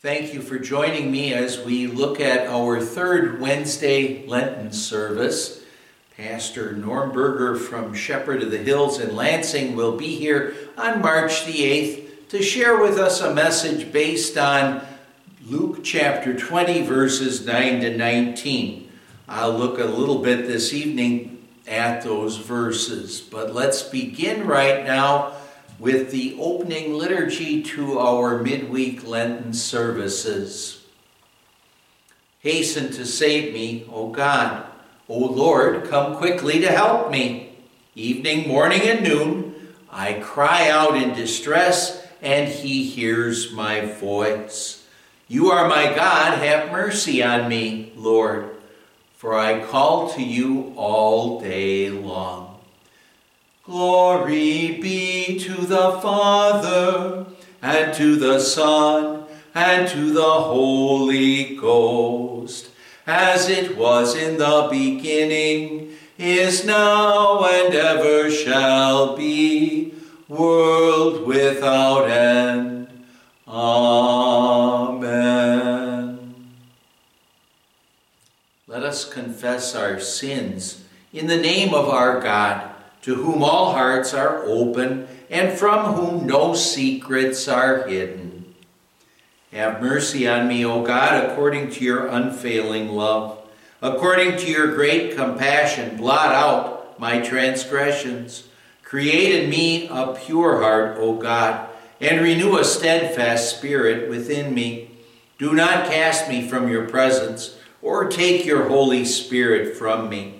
Thank you for joining me as we look at our third Wednesday Lenten service. Pastor Norm Berger from Shepherd of the Hills in Lansing will be here on March the 8th to share with us a message based on Luke chapter 20, verses 9 to 19. I'll look a little bit this evening at those verses, but let's begin right now with the opening liturgy to our midweek Lenten services. Hasten to save me, O God. O Lord, come quickly to help me. Evening, morning, and noon, I cry out in distress, and he hears my voice. You are my God, have mercy on me, Lord, for I call to you all day long. Glory be to the Father, and to the Son, and to the Holy Ghost, as it was in the beginning, is now, and ever shall be, world without end. Amen. Let us confess our sins in the name of our God to whom all hearts are open and from whom no secrets are hidden. Have mercy on me, O God, according to your unfailing love. According to your great compassion, blot out my transgressions. Create in me a pure heart, O God, and renew a steadfast spirit within me. Do not cast me from your presence, or take your Holy Spirit from me.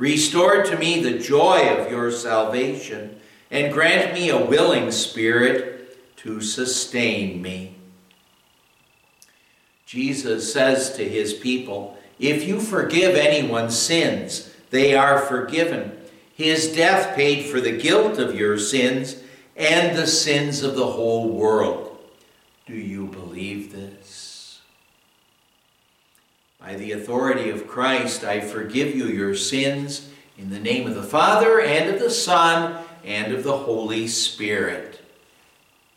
Restore to me the joy of your salvation, and grant me a willing spirit to sustain me. Jesus says to his people, If you forgive anyone's sins, they are forgiven. His death paid for the guilt of your sins and the sins of the whole world. Do you believe this? By the authority of Christ, I forgive you your sins in the name of the Father, and of the Son, and of the Holy Spirit.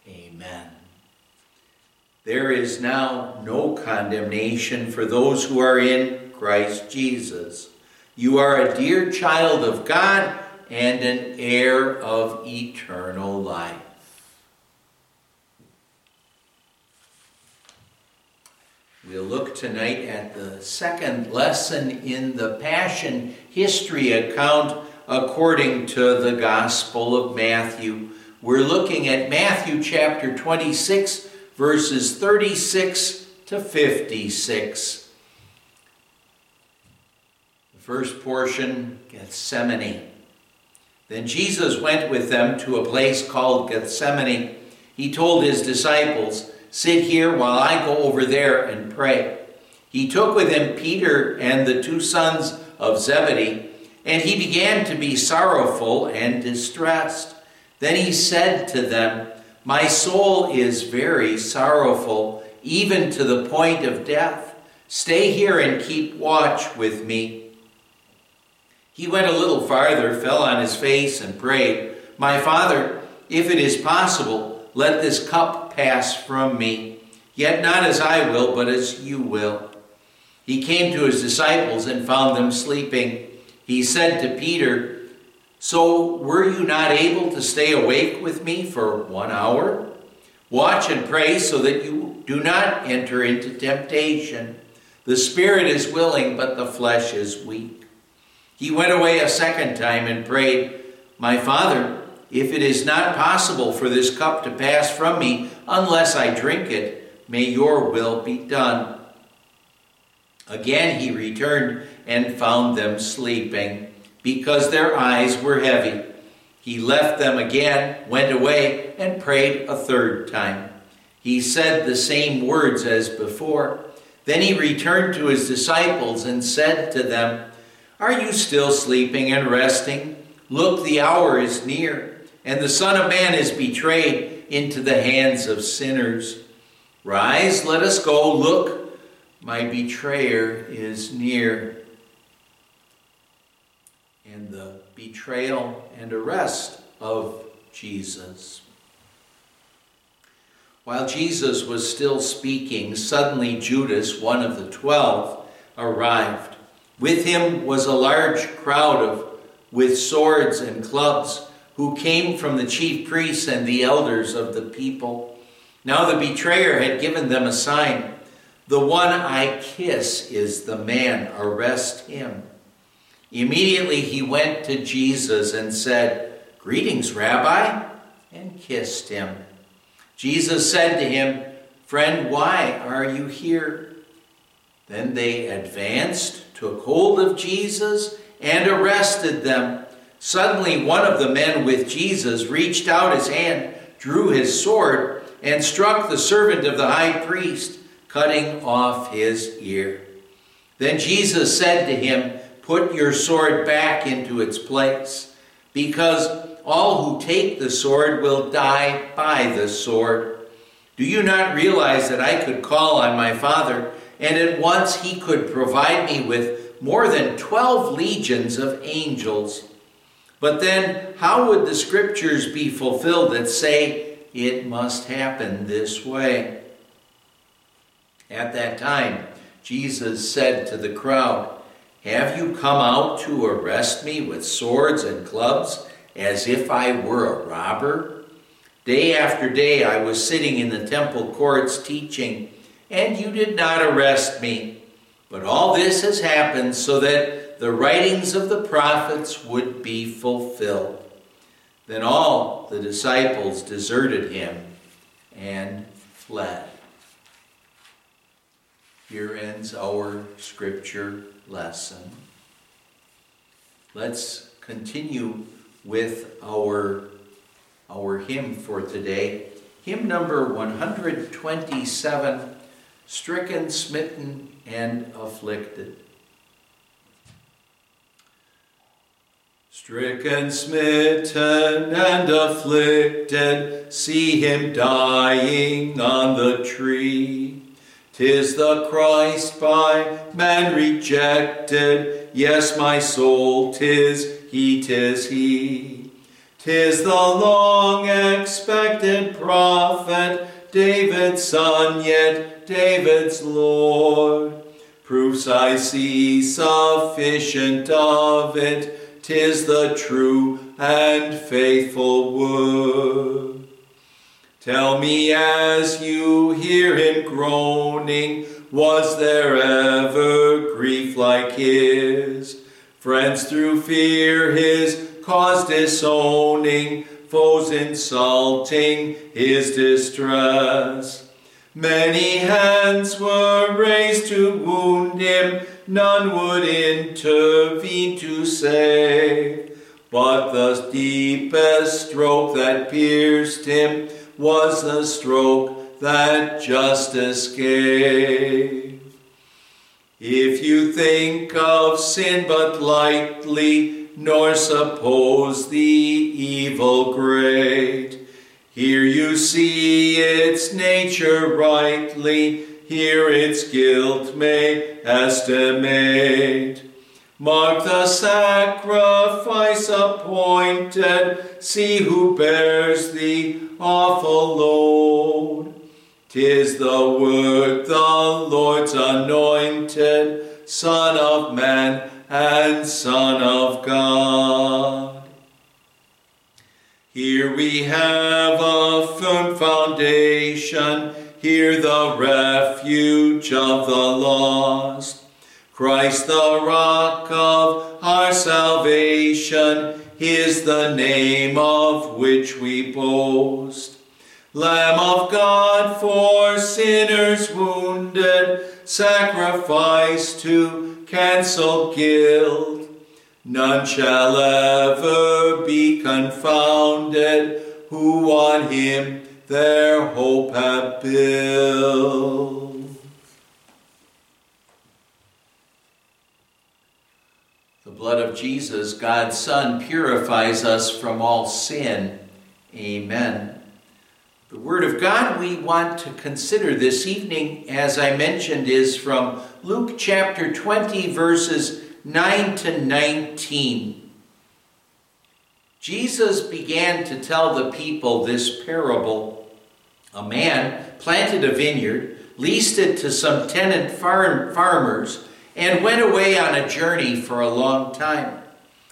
Amen. There is now no condemnation for those who are in Christ Jesus. You are a dear child of God and an heir of eternal life. We'll look tonight at the second lesson in the Passion history account according to the Gospel of Matthew. We're looking at Matthew chapter 26, verses 36 to 56. The first portion, Gethsemane. Then Jesus went with them to a place called Gethsemane. He told his disciples, Sit here while I go over there and pray. He took with him Peter and the two sons of Zebedee, and he began to be sorrowful and distressed. Then he said to them, My soul is very sorrowful, even to the point of death. Stay here and keep watch with me. He went a little farther, fell on his face, and prayed, My father, if it is possible, let this cup pass from me. Yet not as I will, but as you will. He came to his disciples and found them sleeping. He said to Peter, So were you not able to stay awake with me for one hour? Watch and pray so that you do not enter into temptation. The spirit is willing, but the flesh is weak. He went away a second time and prayed, My Father, if it is not possible for this cup to pass from me unless I drink it, may your will be done. Again he returned and found them sleeping, because their eyes were heavy. He left them again, went away, and prayed a third time. He said the same words as before. Then he returned to his disciples and said to them, Are you still sleeping and resting? Look, the hour is near and the Son of Man is betrayed into the hands of sinners. Rise, let us go. Look, my betrayer is near. And the betrayal and arrest of Jesus. While Jesus was still speaking, suddenly Judas, one of the twelve, arrived. With him was a large crowd of with swords and clubs who came from the chief priests and the elders of the people. Now the betrayer had given them a sign. The one I kiss is the man, arrest him. Immediately he went to Jesus and said, Greetings, Rabbi, and kissed him. Jesus said to him, Friend, why are you here? Then they advanced, took hold of Jesus, and arrested them. Suddenly, one of the men with Jesus reached out his hand, drew his sword, and struck the servant of the high priest, cutting off his ear. Then Jesus said to him, Put your sword back into its place, because all who take the sword will die by the sword. Do you not realize that I could call on my Father, and at once he could provide me with more than 12 legions of angels? But then, how would the scriptures be fulfilled that say it must happen this way? At that time, Jesus said to the crowd, Have you come out to arrest me with swords and clubs as if I were a robber? Day after day I was sitting in the temple courts teaching, and you did not arrest me. But all this has happened so that the writings of the prophets would be fulfilled. Then all the disciples deserted him and fled. Here ends our scripture lesson. Let's continue with our, our hymn for today. Hymn number 127 Stricken, Smitten, and Afflicted. Stricken, smitten, and afflicted, see him dying on the tree. Tis the Christ by man rejected, yes, my soul, tis he, tis he. Tis the long expected prophet, David's son, yet David's Lord. Proofs I see sufficient of it tis the true and faithful word. Tell me as you hear him groaning, was there ever grief like his? Friends through fear his cause disowning, foes insulting his distress. Many hands were raised to wound him, none would intervene to save. But the deepest stroke that pierced him was the stroke that justice gave. If you think of sin but lightly, nor suppose the evil great, here you see its nature rightly, here its guilt may estimate. Mark the sacrifice appointed, see who bears the awful load. Tis the word, the Lord's anointed, Son of man and Son of God. Here we have a firm foundation, here the refuge of the lost. Christ, the rock of our salvation, is the name of which we boast. Lamb of God for sinners wounded, sacrifice to cancel guilt. None shall ever be confounded who on him their hope had built. The blood of Jesus, God's Son, purifies us from all sin. Amen. The Word of God we want to consider this evening, as I mentioned, is from Luke chapter 20, verses 9 to 19, Jesus began to tell the people this parable. A man planted a vineyard, leased it to some tenant farm, farmers, and went away on a journey for a long time.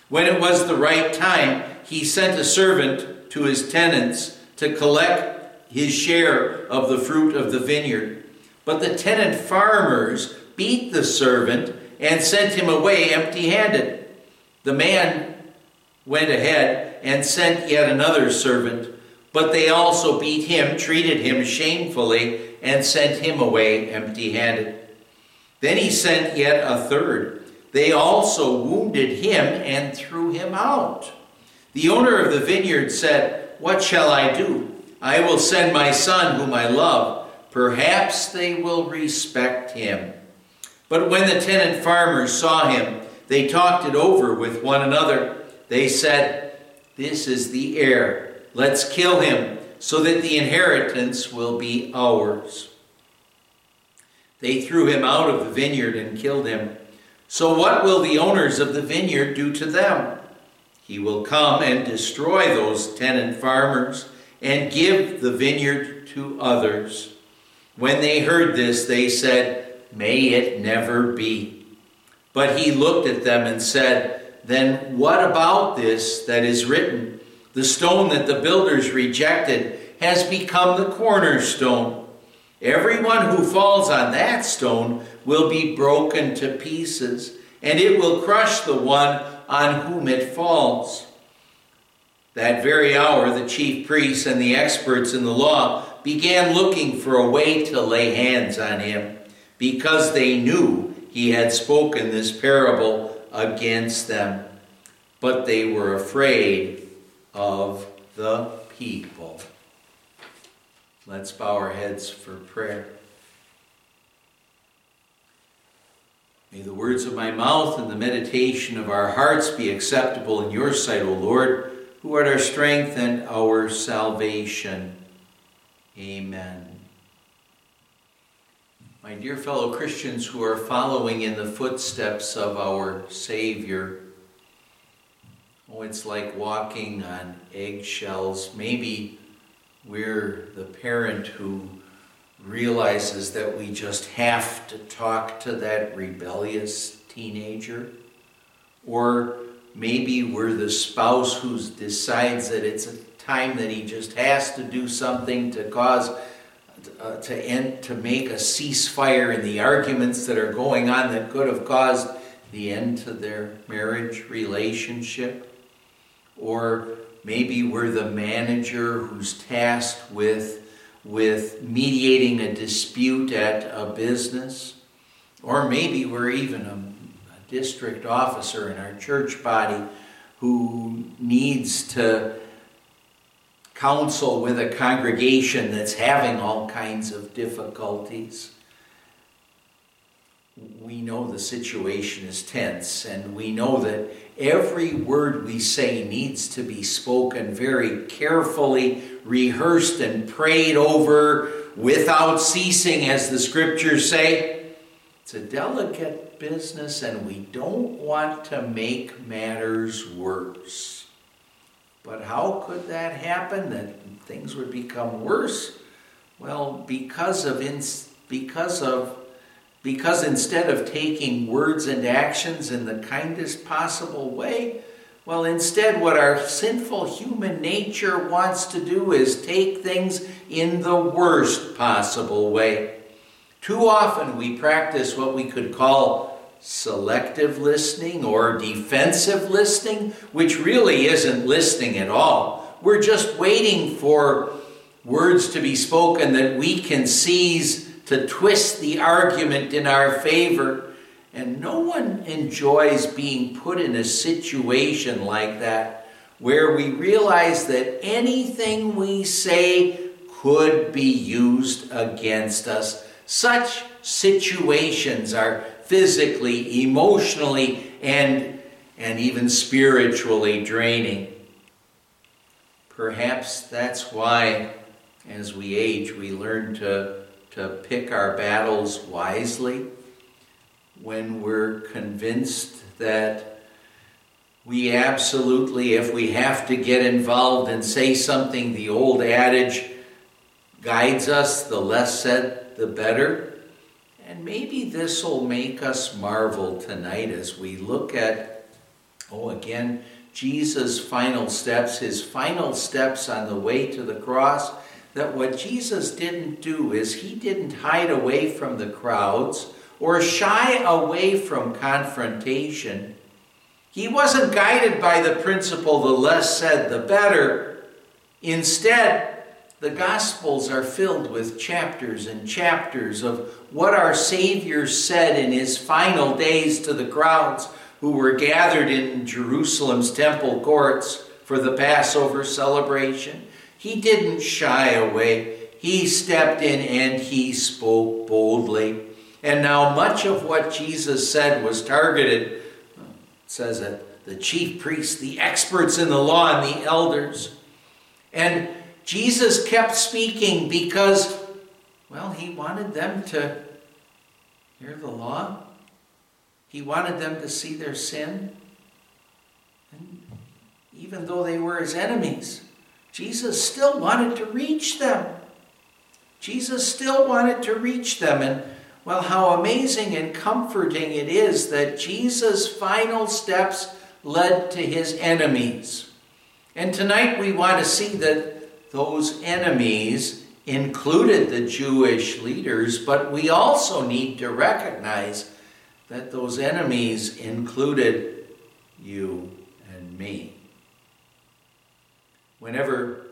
When it was the right time, he sent a servant to his tenants to collect his share of the fruit of the vineyard. But the tenant farmers beat the servant and sent him away empty handed. The man went ahead and sent yet another servant, but they also beat him, treated him shamefully, and sent him away empty handed. Then he sent yet a third. They also wounded him and threw him out. The owner of the vineyard said, What shall I do? I will send my son, whom I love. Perhaps they will respect him. But when the tenant farmers saw him, they talked it over with one another. They said, This is the heir. Let's kill him, so that the inheritance will be ours. They threw him out of the vineyard and killed him. So, what will the owners of the vineyard do to them? He will come and destroy those tenant farmers and give the vineyard to others. When they heard this, they said, May it never be. But he looked at them and said, Then what about this that is written? The stone that the builders rejected has become the cornerstone. Everyone who falls on that stone will be broken to pieces, and it will crush the one on whom it falls. That very hour, the chief priests and the experts in the law began looking for a way to lay hands on him, because they knew he had spoken this parable against them. But they were afraid of the people. Let's bow our heads for prayer. May the words of my mouth and the meditation of our hearts be acceptable in your sight, O Lord, who art our strength and our salvation. Amen. My dear fellow Christians who are following in the footsteps of our Savior, oh, it's like walking on eggshells. Maybe we're the parent who realizes that we just have to talk to that rebellious teenager. Or maybe we're the spouse who decides that it's a time that he just has to do something to cause uh, to end to make a ceasefire in the arguments that are going on that could have caused the end to their marriage relationship or Maybe we're the manager who's tasked with, with mediating a dispute at a business. Or maybe we're even a, a district officer in our church body who needs to counsel with a congregation that's having all kinds of difficulties. We know the situation is tense, and we know that every word we say needs to be spoken very carefully, rehearsed, and prayed over without ceasing, as the scriptures say. It's a delicate business, and we don't want to make matters worse. But how could that happen? That things would become worse? Well, because of ins- because of because instead of taking words and actions in the kindest possible way, well, instead, what our sinful human nature wants to do is take things in the worst possible way. Too often, we practice what we could call selective listening or defensive listening, which really isn't listening at all. We're just waiting for words to be spoken that we can seize to twist the argument in our favor. And no one enjoys being put in a situation like that where we realize that anything we say could be used against us. Such situations are physically, emotionally, and, and even spiritually draining. Perhaps that's why, as we age, we learn to to pick our battles wisely, when we're convinced that we absolutely, if we have to get involved and say something, the old adage, guides us, the less said, the better. And maybe this will make us marvel tonight as we look at, oh, again, Jesus' final steps, his final steps on the way to the cross. That what Jesus didn't do is he didn't hide away from the crowds or shy away from confrontation. He wasn't guided by the principle the less said, the better. Instead, the Gospels are filled with chapters and chapters of what our Savior said in his final days to the crowds who were gathered in Jerusalem's temple courts for the Passover celebration. He didn't shy away. He stepped in and he spoke boldly. And now, much of what Jesus said was targeted says that the chief priests, the experts in the law, and the elders. And Jesus kept speaking because, well, he wanted them to hear the law. He wanted them to see their sin. And even though they were his enemies, Jesus still wanted to reach them. Jesus still wanted to reach them. And well, how amazing and comforting it is that Jesus' final steps led to his enemies. And tonight we want to see that those enemies included the Jewish leaders, but we also need to recognize that those enemies included you and me. Whenever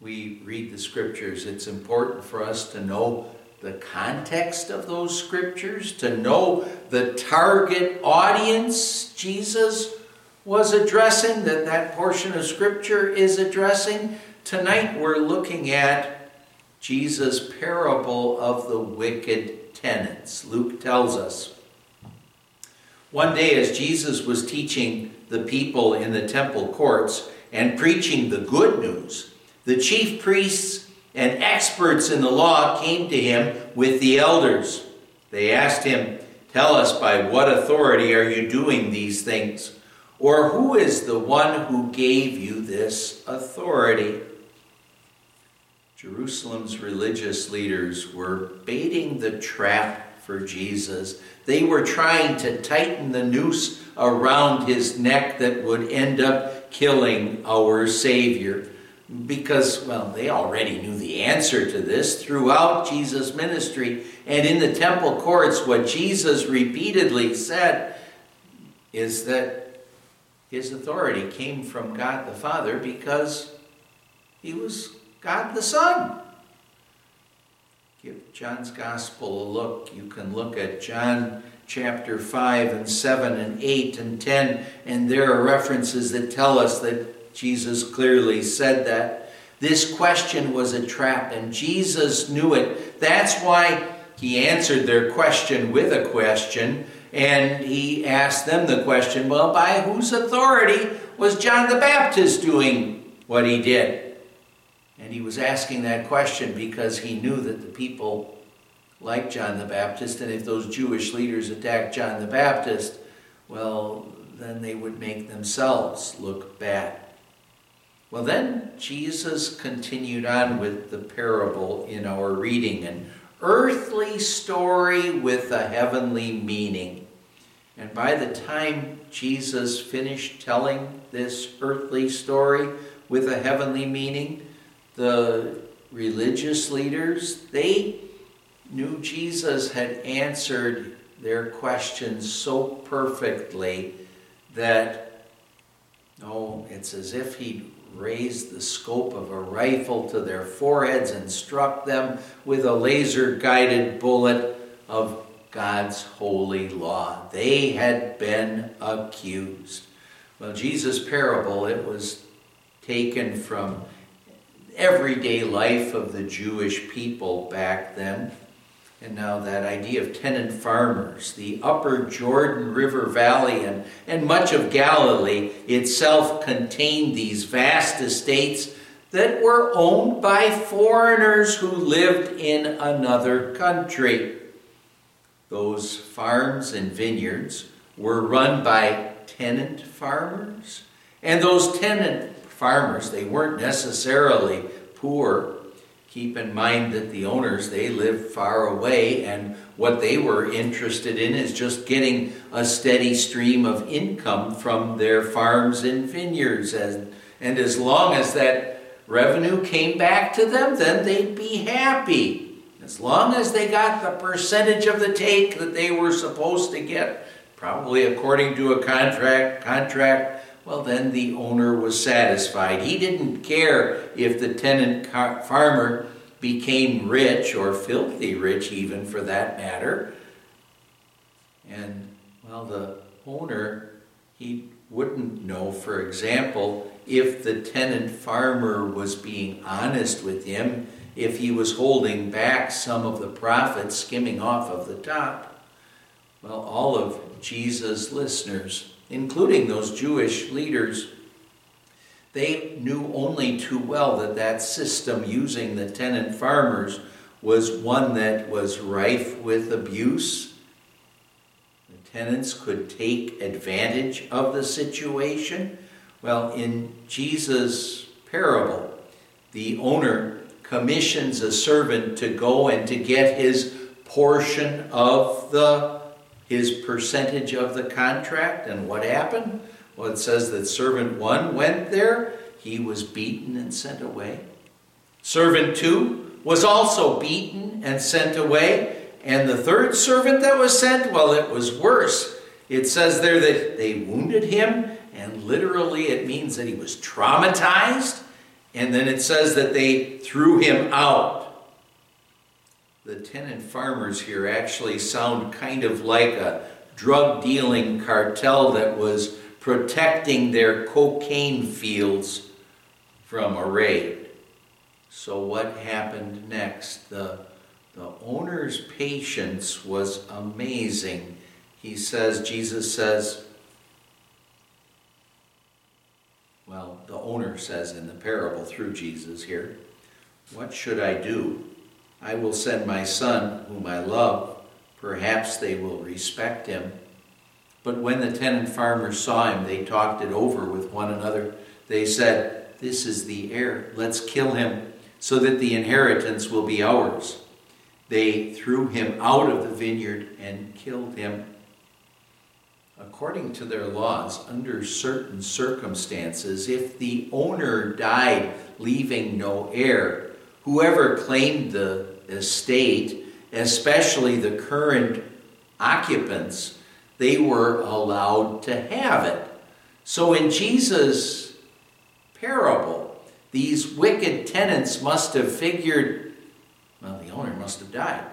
we read the scriptures, it's important for us to know the context of those scriptures, to know the target audience Jesus was addressing, that that portion of scripture is addressing. Tonight we're looking at Jesus' parable of the wicked tenants. Luke tells us. One day, as Jesus was teaching the people in the temple courts and preaching the good news, the chief priests and experts in the law came to him with the elders. They asked him, Tell us by what authority are you doing these things? Or who is the one who gave you this authority? Jerusalem's religious leaders were baiting the trap for Jesus. They were trying to tighten the noose around his neck that would end up killing our Savior because, well, they already knew the answer to this throughout Jesus' ministry. And in the temple courts, what Jesus repeatedly said is that his authority came from God the Father because he was God the Son. Give John's Gospel a look. You can look at John chapter 5 and 7 and 8 and 10, and there are references that tell us that Jesus clearly said that. This question was a trap, and Jesus knew it. That's why he answered their question with a question, and he asked them the question well, by whose authority was John the Baptist doing what he did? And he was asking that question because he knew that the people liked John the Baptist, and if those Jewish leaders attacked John the Baptist, well, then they would make themselves look bad. Well, then Jesus continued on with the parable in our reading an earthly story with a heavenly meaning. And by the time Jesus finished telling this earthly story with a heavenly meaning, the religious leaders, they knew Jesus had answered their questions so perfectly that, oh, it's as if he raised the scope of a rifle to their foreheads and struck them with a laser guided bullet of God's holy law. They had been accused. Well, Jesus' parable, it was taken from everyday life of the Jewish people back then. And now that idea of tenant farmers, the upper Jordan River Valley and, and much of Galilee itself contained these vast estates that were owned by foreigners who lived in another country. Those farms and vineyards were run by tenant farmers. And those tenant farmers, they weren't necessarily poor keep in mind that the owners, they live far away, and what they were interested in is just getting a steady stream of income from their farms and vineyards. And, and as long as that revenue came back to them, then they'd be happy. As long as they got the percentage of the take that they were supposed to get, probably according to a contract, contract well, then the owner was satisfied. He didn't care if the tenant farmer became rich or filthy rich, even for that matter. And, well, the owner, he wouldn't know, for example, if the tenant farmer was being honest with him, if he was holding back some of the profit, skimming off of the top. Well, all of Jesus' listeners including those Jewish leaders, they knew only too well that that system using the tenant farmers was one that was rife with abuse. The tenants could take advantage of the situation. Well, in Jesus' parable, the owner commissions a servant to go and to get his portion of the his percentage of the contract. And what happened? Well, it says that servant one went there, he was beaten and sent away. Servant two was also beaten and sent away. And the third servant that was sent, well, it was worse. It says there that they wounded him, and literally it means that he was traumatized. And then it says that they threw him out the tenant farmers here actually sound kind of like a drug dealing cartel that was protecting their cocaine fields from a raid. So, what happened next? The, the owner's patience was amazing. He says, Jesus says, well, the owner says in the parable through Jesus here, What should I do? I will send my son, whom I love. Perhaps they will respect him. But when the tenant farmers saw him, they talked it over with one another. They said, This is the heir. Let's kill him so that the inheritance will be ours. They threw him out of the vineyard and killed him. According to their laws, under certain circumstances, if the owner died leaving no heir, whoever claimed the estate, especially the current occupants, they were allowed to have it. So in Jesus' parable, these wicked tenants must have figured, well, the owner must have died.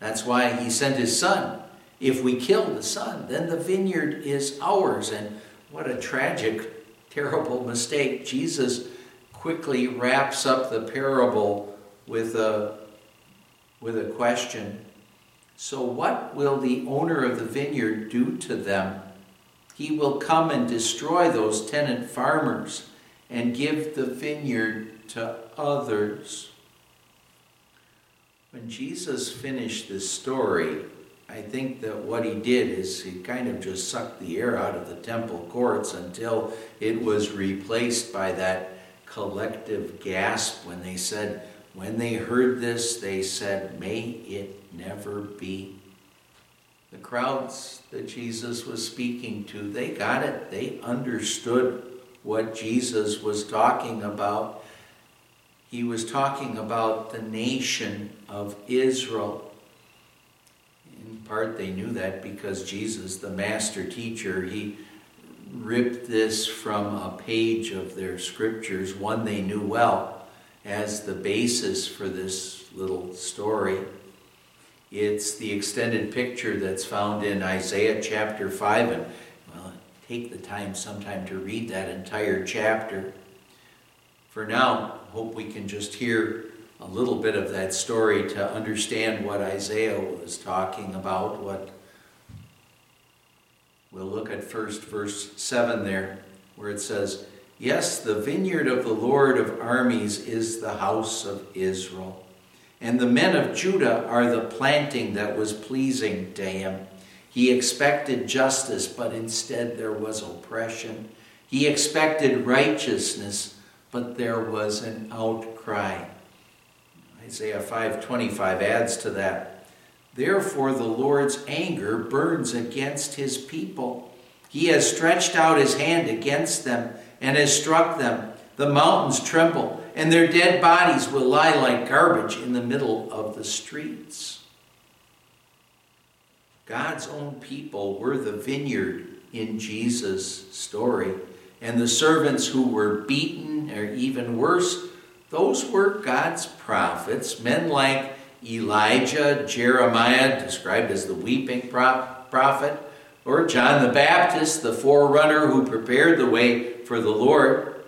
That's why he sent his son. If we kill the son, then the vineyard is ours. And what a tragic, terrible mistake. Jesus quickly wraps up the parable with a with a question So, what will the owner of the vineyard do to them? He will come and destroy those tenant farmers and give the vineyard to others. When Jesus finished this story, I think that what he did is he kind of just sucked the air out of the temple courts until it was replaced by that collective gasp when they said, when they heard this, they said, May it never be. The crowds that Jesus was speaking to, they got it. They understood what Jesus was talking about. He was talking about the nation of Israel. In part, they knew that because Jesus, the master teacher, he ripped this from a page of their scriptures, one they knew well as the basis for this little story. It's the extended picture that's found in Isaiah chapter 5. And, well, take the time sometime to read that entire chapter. For now, hope we can just hear a little bit of that story to understand what Isaiah was talking about. What we'll look at first, verse 7 there, where it says, Yes, the vineyard of the Lord of armies is the house of Israel. And the men of Judah are the planting that was pleasing to him. He expected justice, but instead there was oppression. He expected righteousness, but there was an outcry. Isaiah 5:25 adds to that. Therefore the Lord's anger burns against his people. He has stretched out his hand against them and has struck them. The mountains tremble, and their dead bodies will lie like garbage in the middle of the streets. God's own people were the vineyard in Jesus' story, and the servants who were beaten, or even worse, those were God's prophets, men like Elijah, Jeremiah, described as the weeping prophet, or John the Baptist, the forerunner who prepared the way for the Lord.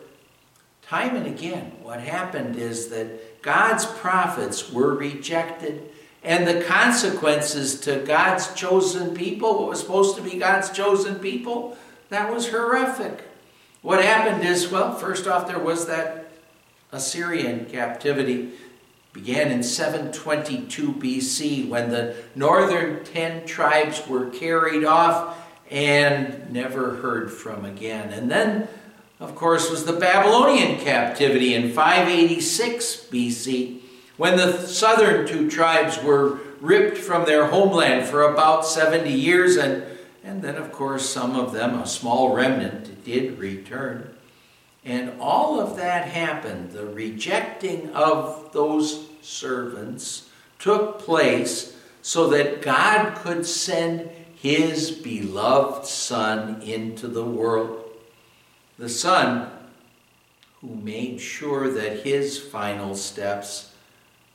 Time and again, what happened is that God's prophets were rejected, and the consequences to God's chosen people, what was supposed to be God's chosen people, that was horrific. What happened is, well, first off, there was that Assyrian captivity began in 722 BC when the northern 10 tribes were carried off and never heard from again. And then, of course, was the Babylonian captivity in 586 BC when the southern two tribes were ripped from their homeland for about 70 years and and then, of course, some of them, a small remnant, did return. And all of that happened. The rejecting of those servants took place so that God could send his beloved Son into the world. The Son who made sure that his final steps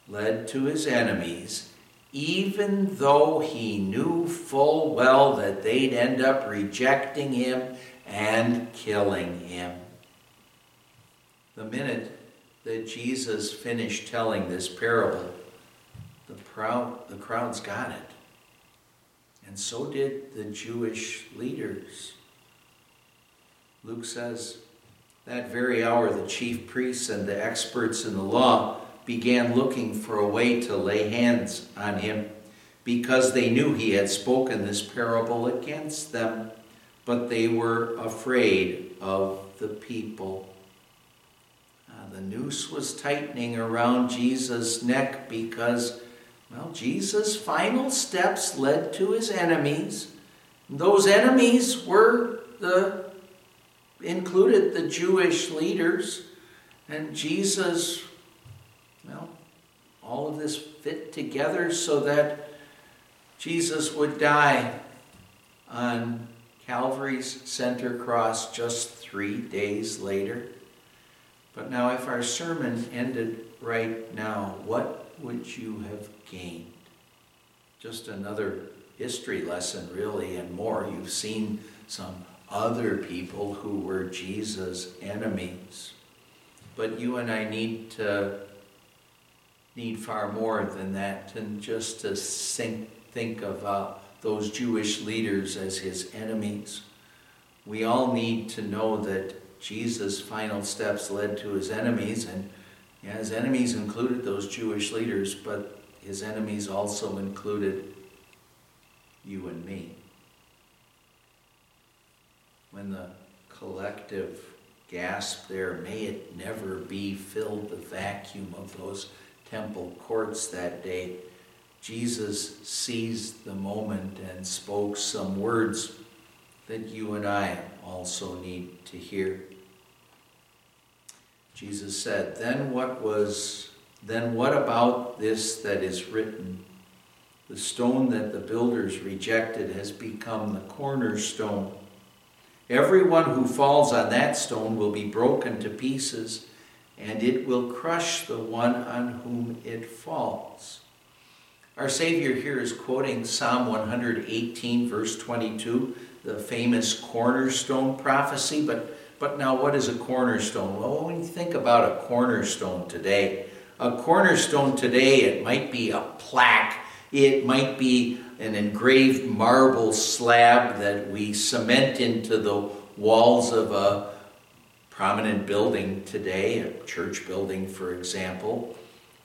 led to his enemies, even though he knew full well that they'd end up rejecting him and killing him. The minute that Jesus finished telling this parable, the, crowd, the crowds got it. And so did the Jewish leaders. Luke says, that very hour the chief priests and the experts in the law began looking for a way to lay hands on him because they knew he had spoken this parable against them, but they were afraid of the people. Uh, the noose was tightening around Jesus' neck because well, Jesus' final steps led to his enemies. Those enemies were the included the Jewish leaders, and Jesus, well, all of this fit together so that Jesus would die on Calvary's center cross just three days later. But now, if our sermon ended right now, what would you have gained? Just another history lesson, really, and more. You've seen some other people who were Jesus' enemies. But you and I need to need far more than that than just to think, think of uh, those Jewish leaders as his enemies. We all need to know that Jesus' final steps led to his enemies, and yeah, his enemies included those Jewish leaders, but his enemies also included you and me. When the collective gasp there, may it never be filled the vacuum of those temple courts that day, Jesus seized the moment and spoke some words that you and I also need to hear. Jesus said, Then what was then what about this that is written? The stone that the builders rejected has become the cornerstone. Everyone who falls on that stone will be broken to pieces, and it will crush the one on whom it falls. Our Savior here is quoting Psalm 118, verse 22, the famous cornerstone prophecy. But, but now, what is a cornerstone? Well, when you think about a cornerstone today, a cornerstone today, it might be a plaque, it might be an engraved marble slab that we cement into the walls of a prominent building today, a church building, for example.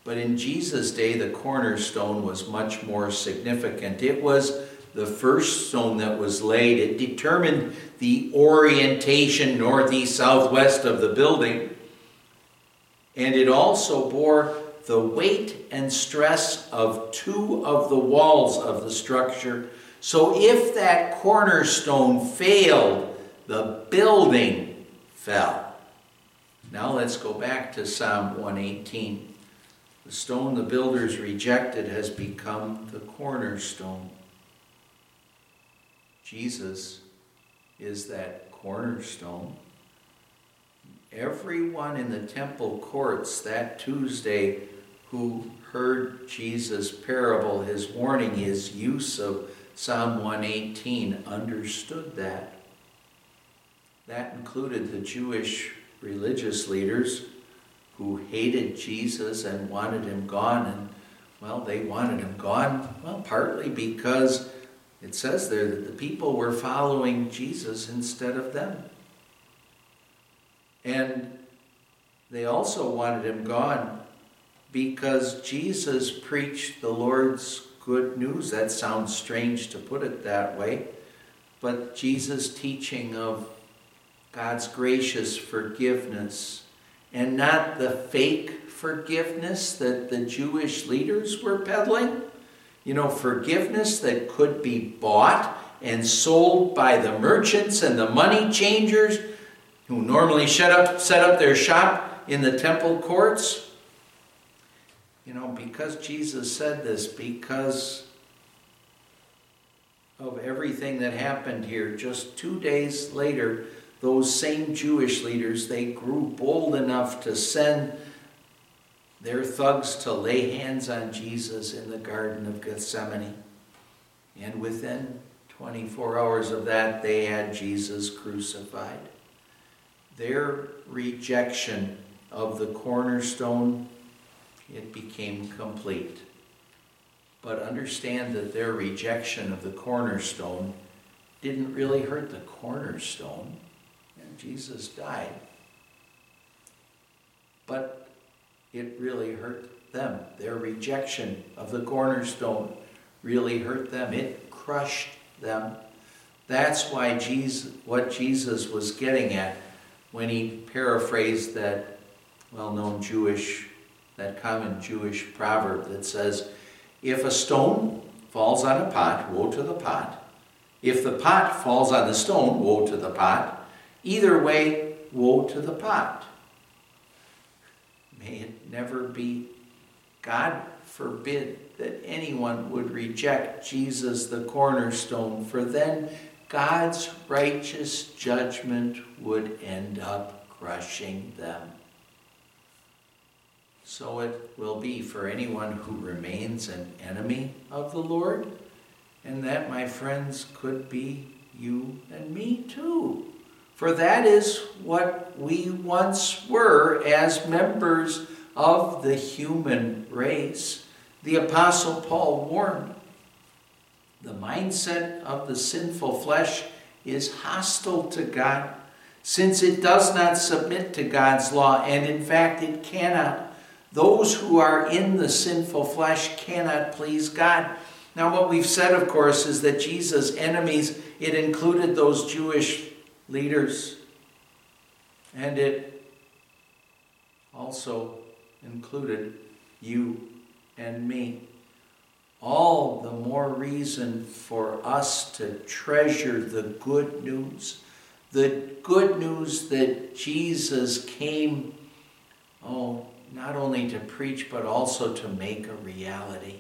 But in Jesus' day, the cornerstone was much more significant. It was the first stone that was laid. It determined the orientation northeast, southwest of the building. And it also bore the weight and stress of two of the walls of the structure. So if that cornerstone failed, the building fell. Now let's go back to Psalm 118. The stone the builders rejected has become the cornerstone. Jesus is that cornerstone. Everyone in the temple courts that Tuesday who heard Jesus' parable, his warning, his use of Psalm 118, understood that. That included the Jewish religious leaders who hated Jesus and wanted him gone. And, well, they wanted him gone, well, partly because it says there that the people were following Jesus instead of them. And they also wanted him gone because Jesus preached the Lord's good news. That sounds strange to put it that way, but Jesus' teaching of God's gracious forgiveness and not the fake forgiveness that the Jewish leaders were peddling. You know, forgiveness that could be bought and sold by the merchants and the money changers who normally set up, set up their shop in the temple courts. You know, because Jesus said this, because of everything that happened here, just two days later, those same Jewish leaders, they grew bold enough to send their thugs to lay hands on Jesus in the Garden of Gethsemane. And within 24 hours of that, they had Jesus crucified. Their rejection of the cornerstone, it became complete. But understand that their rejection of the cornerstone didn't really hurt the cornerstone And Jesus died. But it really hurt them. Their rejection of the cornerstone really hurt them. It crushed them. That's why Jesus, what Jesus was getting at when he paraphrased that well-known Jewish, that common Jewish proverb that says, if a stone falls on a pot, woe to the pot. If the pot falls on the stone, woe to the pot. Either way, woe to the pot. May it never be, God forbid, that anyone would reject Jesus the cornerstone, for then God's righteous judgment would end up crushing them. So it will be for anyone who remains an enemy of the Lord, and that, my friends, could be you and me too. For that is what we once were as members of the human race. The Apostle Paul warned the mindset of the sinful flesh is hostile to God, since it does not submit to God's law, and in fact it cannot. Those who are in the sinful flesh cannot please God. Now, what we've said, of course, is that Jesus' enemies, it included those Jewish leaders. And it also included you and me. All the more reason for us to treasure the good news. The good news that Jesus came, oh, not only to preach, but also to make a reality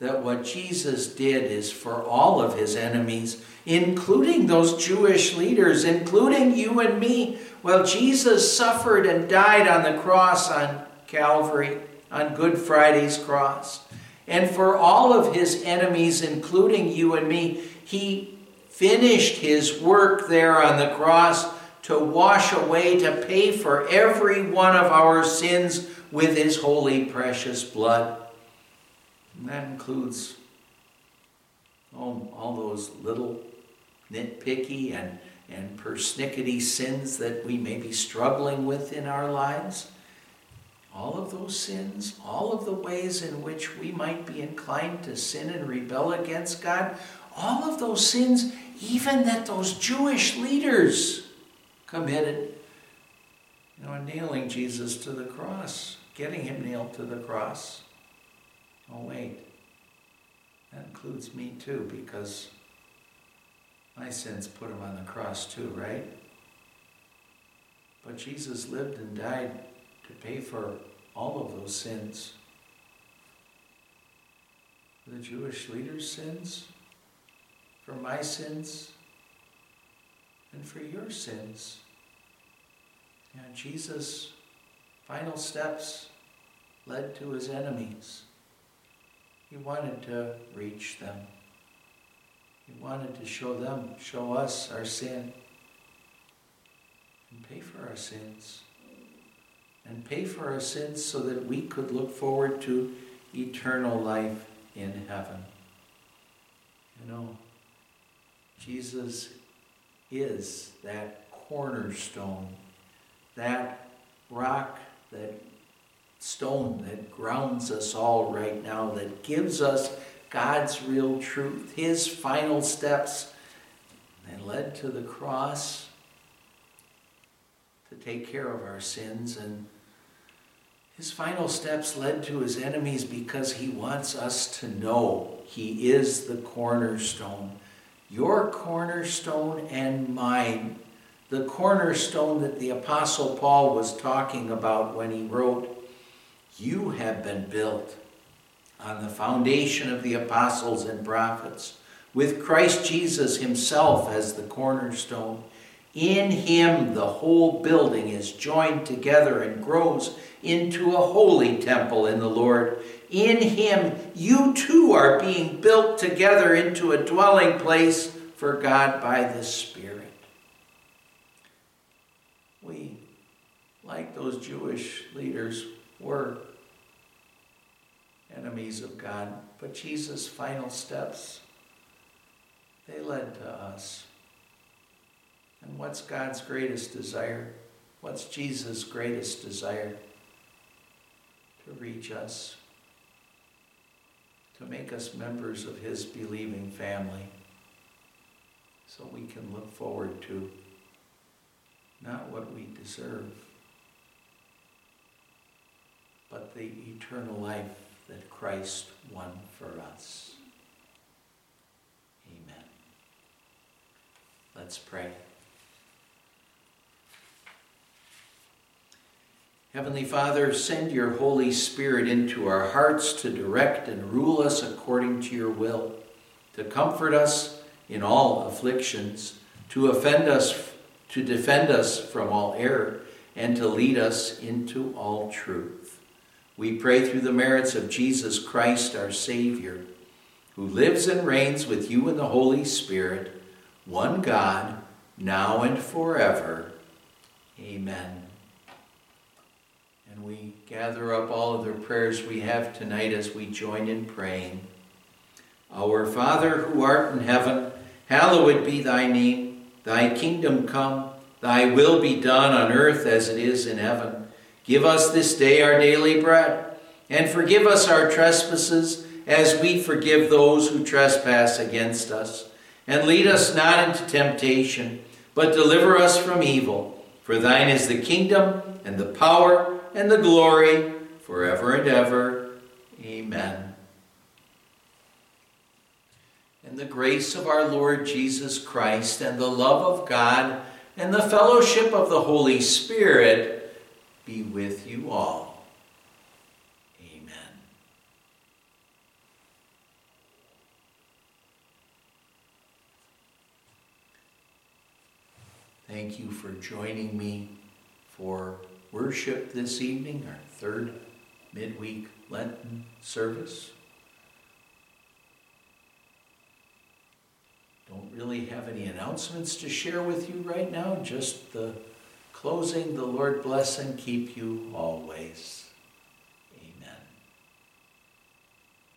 that what Jesus did is for all of his enemies, including those Jewish leaders, including you and me. Well, Jesus suffered and died on the cross on Calvary, on Good Friday's cross. And for all of his enemies, including you and me, he finished his work there on the cross to wash away, to pay for every one of our sins with his holy, precious blood. And that includes all, all those little nitpicky and, and persnickety sins that we may be struggling with in our lives. All of those sins, all of the ways in which we might be inclined to sin and rebel against God, all of those sins, even that those Jewish leaders committed, you know, nailing Jesus to the cross getting him nailed to the cross. Oh, wait. That includes me too, because my sins put him on the cross too, right? But Jesus lived and died to pay for all of those sins. For the Jewish leaders' sins, for my sins, and for your sins. And Jesus' final steps led to his enemies. He wanted to reach them. He wanted to show them, show us our sin, and pay for our sins. And pay for our sins so that we could look forward to eternal life in heaven. You know, Jesus is that cornerstone, that rock, that stone that grounds us all right now, that gives us God's real truth, His final steps that led to the cross to take care of our sins. And His final steps led to His enemies because He wants us to know He is the cornerstone. Your cornerstone and mine. The cornerstone that the Apostle Paul was talking about when he wrote, You have been built on the foundation of the apostles and prophets, with Christ Jesus himself as the cornerstone. In him, the whole building is joined together and grows into a holy temple in the Lord. In him, you too are being built together into a dwelling place for God by the Spirit. We, like those Jewish leaders, were enemies of God. But Jesus' final steps, they led to us. And what's God's greatest desire? What's Jesus' greatest desire? To reach us, to make us members of his believing family, so we can look forward to not what we deserve, but the eternal life that Christ won for us. Amen. Let's pray. Heavenly Father, send your Holy Spirit into our hearts to direct and rule us according to your will, to comfort us in all afflictions, to offend us, to defend us from all error, and to lead us into all truth. We pray through the merits of Jesus Christ, our Savior, who lives and reigns with you in the Holy Spirit, one God, now and forever. Amen. And we gather up all of the prayers we have tonight as we join in praying. Our Father who art in heaven, hallowed be thy name. Thy kingdom come, thy will be done on earth as it is in heaven. Give us this day our daily bread, and forgive us our trespasses as we forgive those who trespass against us. And lead us not into temptation, but deliver us from evil. For thine is the kingdom, and the power, and the glory, forever and ever. Amen. And the grace of our Lord Jesus Christ, and the love of God, and the fellowship of the Holy Spirit, be with you all. Amen. Thank you for joining me for worship this evening, our third midweek Lenten service. Don't really have any announcements to share with you right now, just the closing, the Lord bless and keep you always.